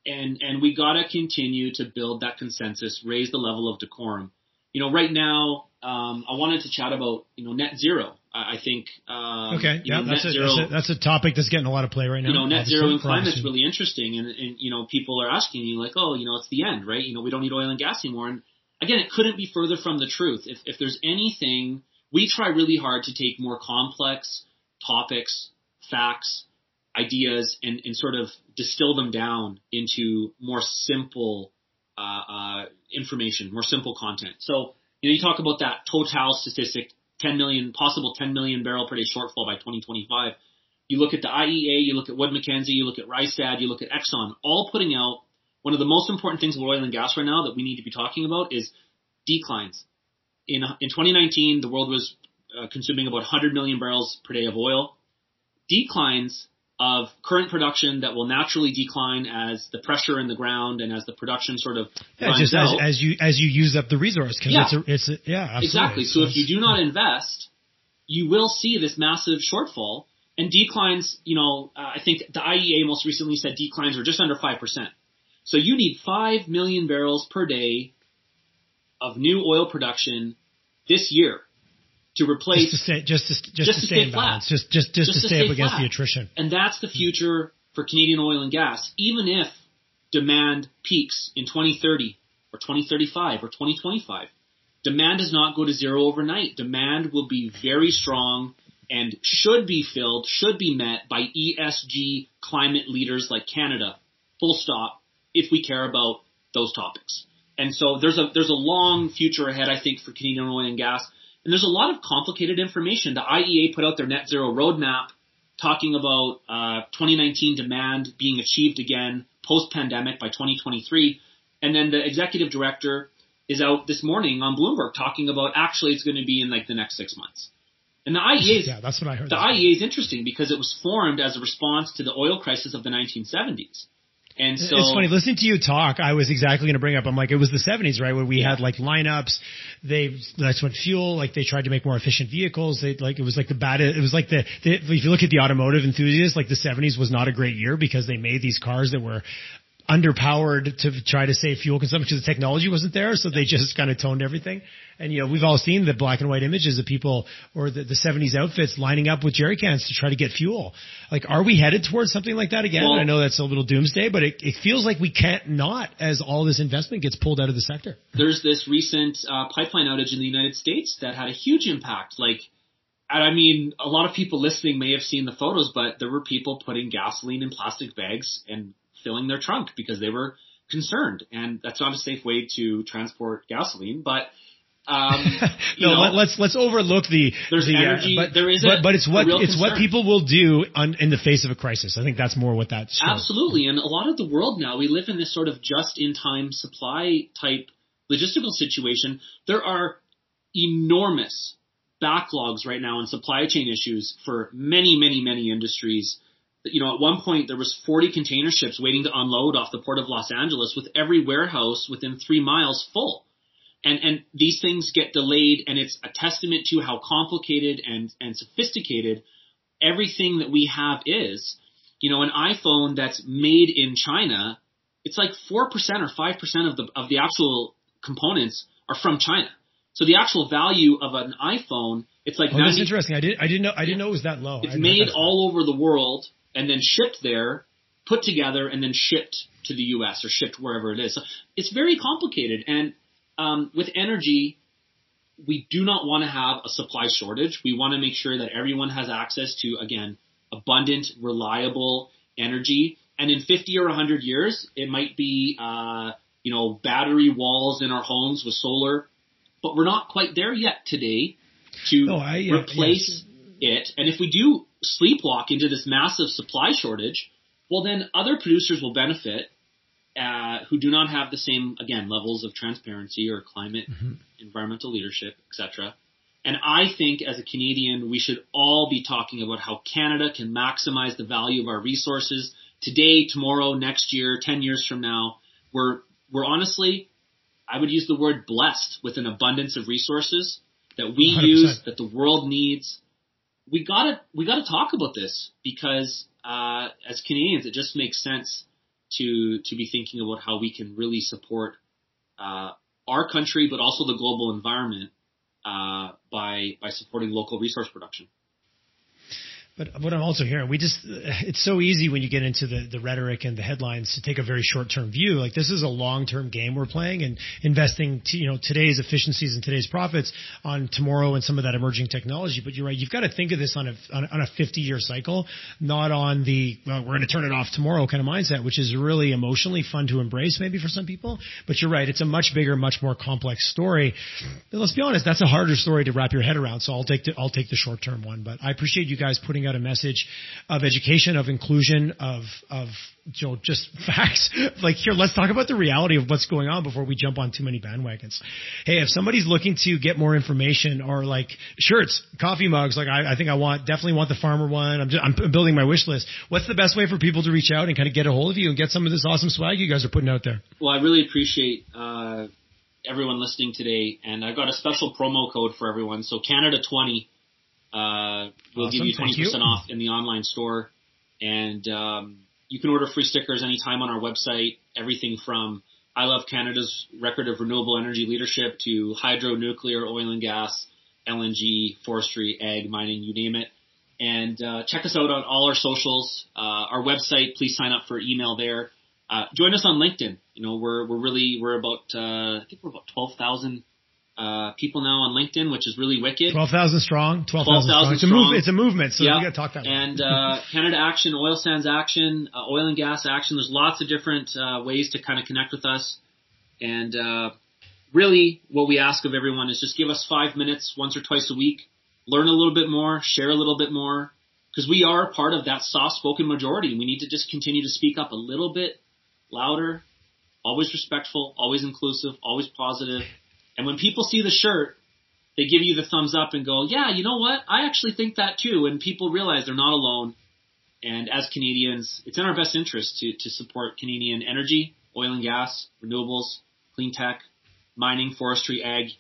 Speaker 2: And and we gotta continue to build that consensus, raise the level of decorum. You know, right now, um, I wanted to chat about you know net zero. I, think. Um,
Speaker 1: okay, yeah, know, that's, a, zero, that's, a, that's a topic that's getting a lot of play right now.
Speaker 2: You know, net zero and climate's really interesting, and, and you know, people are asking you like, oh, you know, it's the end, right? You know, we don't need oil and gas anymore. And again, it couldn't be further from the truth. If if there's anything, we try really hard to take more complex topics, facts, ideas, and and sort of distill them down into more simple uh, uh, information, more simple content. So you know, you talk about that total statistic, 10 million, possible 10 million barrel per day shortfall by 2025. You look at the IEA, you look at Wood Mackenzie, you look at Rystad, you look at Exxon, all putting out one of the most important things with oil and gas right now that we need to be talking about is declines. In, in 2019, the world was uh, consuming about 100 million barrels per day of oil. Declines of current production that will naturally decline as the pressure in the ground and as the production sort of
Speaker 1: yeah, just
Speaker 2: as,
Speaker 1: as, you as you use up the resource because yeah. it's a, it's a, yeah absolutely.
Speaker 2: exactly. So, so if you do not invest, you will see this massive shortfall and declines. You know, uh, I think the IEA most recently said declines are just under five percent. So you need five million barrels per day of new oil production this year to replace
Speaker 1: just to stay just to, just, just to, stay, stay in balance, just just just, just to, stay, stay up against the attrition.
Speaker 2: And that's the future for Canadian oil and gas. Even if demand peaks in 2030 or 2035 or 2025, demand does not go to zero overnight. Demand will be very strong and should be filled, should be met by ESG climate leaders like Canada. Full stop. If we care about those topics. And so there's a there's a long future ahead, I think, for Canadian oil and gas. And there's a lot of complicated information. The IEA put out their net zero roadmap talking about uh, 2019 demand being achieved again post pandemic by 2023. And then the executive director is out this morning on Bloomberg talking about actually it's going to be in like the next six months. And the IEA is,
Speaker 1: yeah, that's what I heard.
Speaker 2: The IEA is interesting because it was formed as a response to the oil crisis of the 1970s. And so
Speaker 1: it's funny listening to you talk. I was exactly going to bring up. I'm like, it was the 70s, right, where we yeah. had like lineups. They that's when fuel. Like they tried to make more efficient vehicles. They like it was like the bad. It was like the, the if you look at the automotive enthusiasts, like the 70s was not a great year because they made these cars that were underpowered to try to save fuel consumption because the technology wasn't there. So they just kind of toned everything. And, you know, we've all seen the black and white images of people or the, the 70s outfits lining up with jerry cans to try to get fuel. Like, are we headed towards something like that again? Well, I know that's a little doomsday, but it, it feels like we can't not as all this investment gets pulled out of the sector.
Speaker 2: There's this recent uh, pipeline outage in the United States that had a huge impact. Like, and I mean, a lot of people listening may have seen the photos, but there were people putting gasoline in plastic bags and filling their trunk because they were concerned. And that's not a safe way to transport gasoline, but um, (laughs)
Speaker 1: no,
Speaker 2: know,
Speaker 1: let's let's overlook the
Speaker 2: there's
Speaker 1: the,
Speaker 2: uh, energy.
Speaker 1: Uh, but,
Speaker 2: there is,
Speaker 1: but,
Speaker 2: a,
Speaker 1: but it's what it's
Speaker 2: concern.
Speaker 1: what people will do on, in the face of a crisis. I think that's more what that.
Speaker 2: Absolutely, and a lot of the world now we live in this sort of just-in-time supply type logistical situation. There are enormous backlogs right now in supply chain issues for many, many, many industries you know, at one point there was 40 container ships waiting to unload off the port of Los Angeles with every warehouse within three miles full. And, and these things get delayed and it's a testament to how complicated and, and sophisticated everything that we have is. You know, an iPhone that's made in China, it's like 4% or 5% of the, of the actual components are from China. So the actual value of an iPhone, it's like
Speaker 1: oh, 90, that's interesting. I didn't I didn't know I didn't know it was that low.
Speaker 2: It's made all over the world and then shipped there, put together, and then shipped to the U.S. or shipped wherever it is. So it's very complicated. And um, with energy, we do not want to have a supply shortage. We want to make sure that everyone has access to, again, abundant, reliable energy. And in 50 or 100 years, it might be, uh, you know, battery walls in our homes with solar, but we're not quite there yet today to
Speaker 1: no, I,
Speaker 2: replace yes. it. And if we do sleepwalk into this massive supply shortage, well, then other producers will benefit uh, who do not have the same, again, levels of transparency or climate, mm-hmm. environmental leadership, etc. And I think as a Canadian, we should all be talking about how Canada can maximize the value of our resources today, tomorrow, next year, 10 years from now. We're, we're honestly, I would use the word blessed with an abundance of resources that we (laughs) 100%. use, that the world needs, we gotta we gotta talk about this because uh, as Canadians, it just makes sense to to be thinking about how we can really support uh, our country, but also the global environment uh, by by supporting local resource production.
Speaker 1: But what I'm also hearing, we just, (laughs) it's so easy when you get into the, the rhetoric and the headlines to take a very short term view. Like this is a long term game we're playing and investing, to, you know, today's efficiencies and today's profits on tomorrow and some of that emerging technology. But you're right. You've got to think of this on a, on, a 50 year cycle, not on the, well, we're going to turn it off tomorrow kind of mindset, which is really emotionally fun to embrace maybe for some people. But you're right. It's a much bigger, much more complex story. But let's be honest. That's a harder story to wrap your head around. So I'll take the, I'll take the short term one, but I appreciate you guys putting out a message of education, of inclusion, of of you know just (laughs) facts. like here, let's talk about the reality of what's going on before we jump on too many bandwagons. Hey, if somebody's looking to get more information or like shirts, coffee mugs, like I, I think I want definitely want the farmer one. I'm just, I'm building my wish list. What's the best way for people to reach out and kind of get a hold of you and get some of this awesome swag you guys are putting out there?
Speaker 2: Well, I really appreciate. Uh everyone listening today, and I've got a special promo code for everyone. So Canada 20 uh, we'll awesome. give you 20% you. off in the online store. And um, you can order free stickers anytime on our website. Everything from I Love Canada's record of renewable energy leadership to hydro, nuclear, oil and gas, LNG, forestry, ag, mining, you name it. And uh, check us out on all our socials. Uh, our website, please sign up for email there. Uh, join us on LinkedIn. You know, we're we're really we're about uh, I think we're about twelve thousand uh, people now on LinkedIn, which is really wicked.
Speaker 1: 12,000 strong. 12,000 12, strong. It's a, move, it's a movement, so we got to talk that.
Speaker 2: And uh, (laughs) Canada Action, Oil Sands Action, uh, Oil and Gas Action. There's lots of different uh, ways to kind of connect with us. And uh, really, what we ask of everyone is just give us five minutes once or twice a week, learn a little bit more, share a little bit more, because we are part of that soft-spoken majority. We need to just continue to speak up a little bit louder, always respectful, always inclusive, always positive. And when people see the shirt, they give you the thumbs up and go, yeah, you know what? I actually think that too. And people realize they're not alone. And as Canadians, it's in our best interest to, to support Canadian energy, oil and gas, renewables, clean tech, mining, forestry, ag,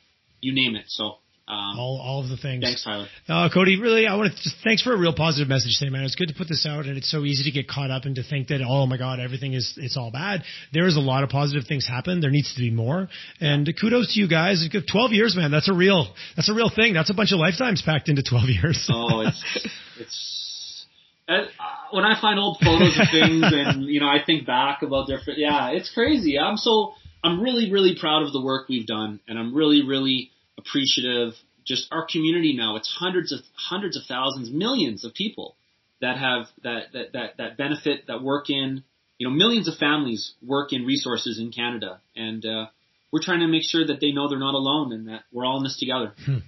Speaker 2: you name it. So um,
Speaker 1: all, all of the things.
Speaker 2: Thanks, Tyler.
Speaker 1: Uh, Cody, really, I want to just thanks for a real positive message today, man. It's good to put this out, and it's so easy to get caught up and to think that, oh my God, everything is it's all bad. There is a lot of positive things happen. There needs to be more, and kudos to you guys. Twelve years, man. That's a real that's a real thing. That's a bunch of lifetimes packed into twelve years. (laughs)
Speaker 2: oh, it's it's. Uh, when I find old photos of things (laughs) and you know I think back about different yeah it's crazy I'm so I'm really really proud of the work we've done and I'm really really appreciative. Just our community now, it's hundreds of hundreds of thousands, millions of people that have that that that, that benefit, that work in, you know, millions of families work in resources in Canada, and uh, we're trying to make sure that they know they're not alone and that we're all in this together.
Speaker 1: Hmm.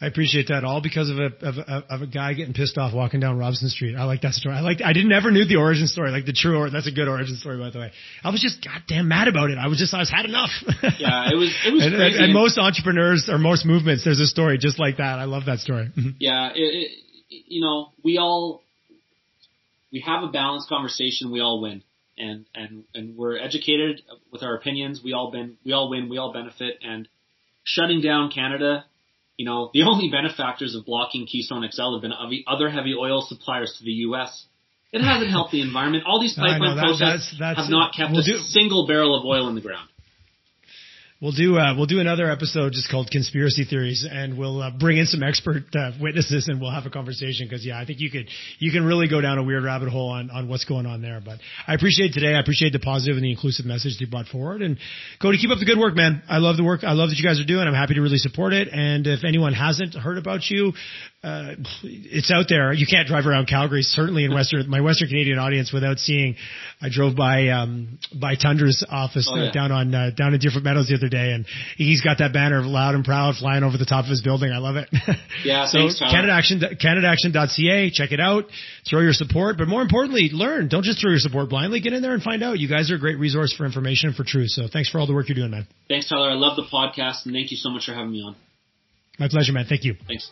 Speaker 1: I appreciate that all because of a, of a of a guy getting pissed off walking down Robson Street. I like that story. I like I didn't ever knew the origin story, like the true or that's a good origin story by the way. I was just goddamn mad about it. I was just I was had enough. (laughs)
Speaker 2: yeah, it was it was
Speaker 1: and,
Speaker 2: crazy.
Speaker 1: And, and, most entrepreneurs or most movements, there's a story just like that. I love that story. Mm-hmm.
Speaker 2: yeah, it, it, you know, we all we have a balanced conversation. We all win, and and and we're educated with our opinions. We all been we all win. We all benefit. And shutting down Canada you know, the (laughs) only benefactors of blocking Keystone XL have been other heavy oil suppliers to the U.S. It hasn't helped the environment. All these (laughs) pipeline that, projects that's, that's, have not kept we'll a do, single barrel of oil in the ground.
Speaker 1: We'll do uh, we'll do another episode just called conspiracy theories, and we'll uh, bring in some expert uh, witnesses, and we'll have a conversation. Because yeah, I think you could you can really go down a weird rabbit hole on on what's going on there. But I appreciate today. I appreciate the positive and the inclusive message you brought forward. And Cody, keep up the good work, man. I love the work. I love that you guys are doing. I'm happy to really support it. And if anyone hasn't heard about you, uh, it's out there. You can't drive around Calgary, certainly in Western, my Western Canadian audience without seeing, I drove by, um, by Tundra's office oh, yeah. down on, uh, down in Deerfoot Meadows the other day and he's got that banner of loud and proud flying over the top of his building. I love it.
Speaker 2: Yeah. (laughs)
Speaker 1: so
Speaker 2: thanks,
Speaker 1: Canada Action, CanadaAction.ca, check it out, throw your support, but more importantly, learn. Don't just throw your support blindly. Get in there and find out. You guys are a great resource for information and for truth. So thanks for all the work you're doing, man.
Speaker 2: Thanks, Tyler. I love the podcast and thank you so much for having me on.
Speaker 1: My pleasure, man. Thank you.
Speaker 2: Thanks.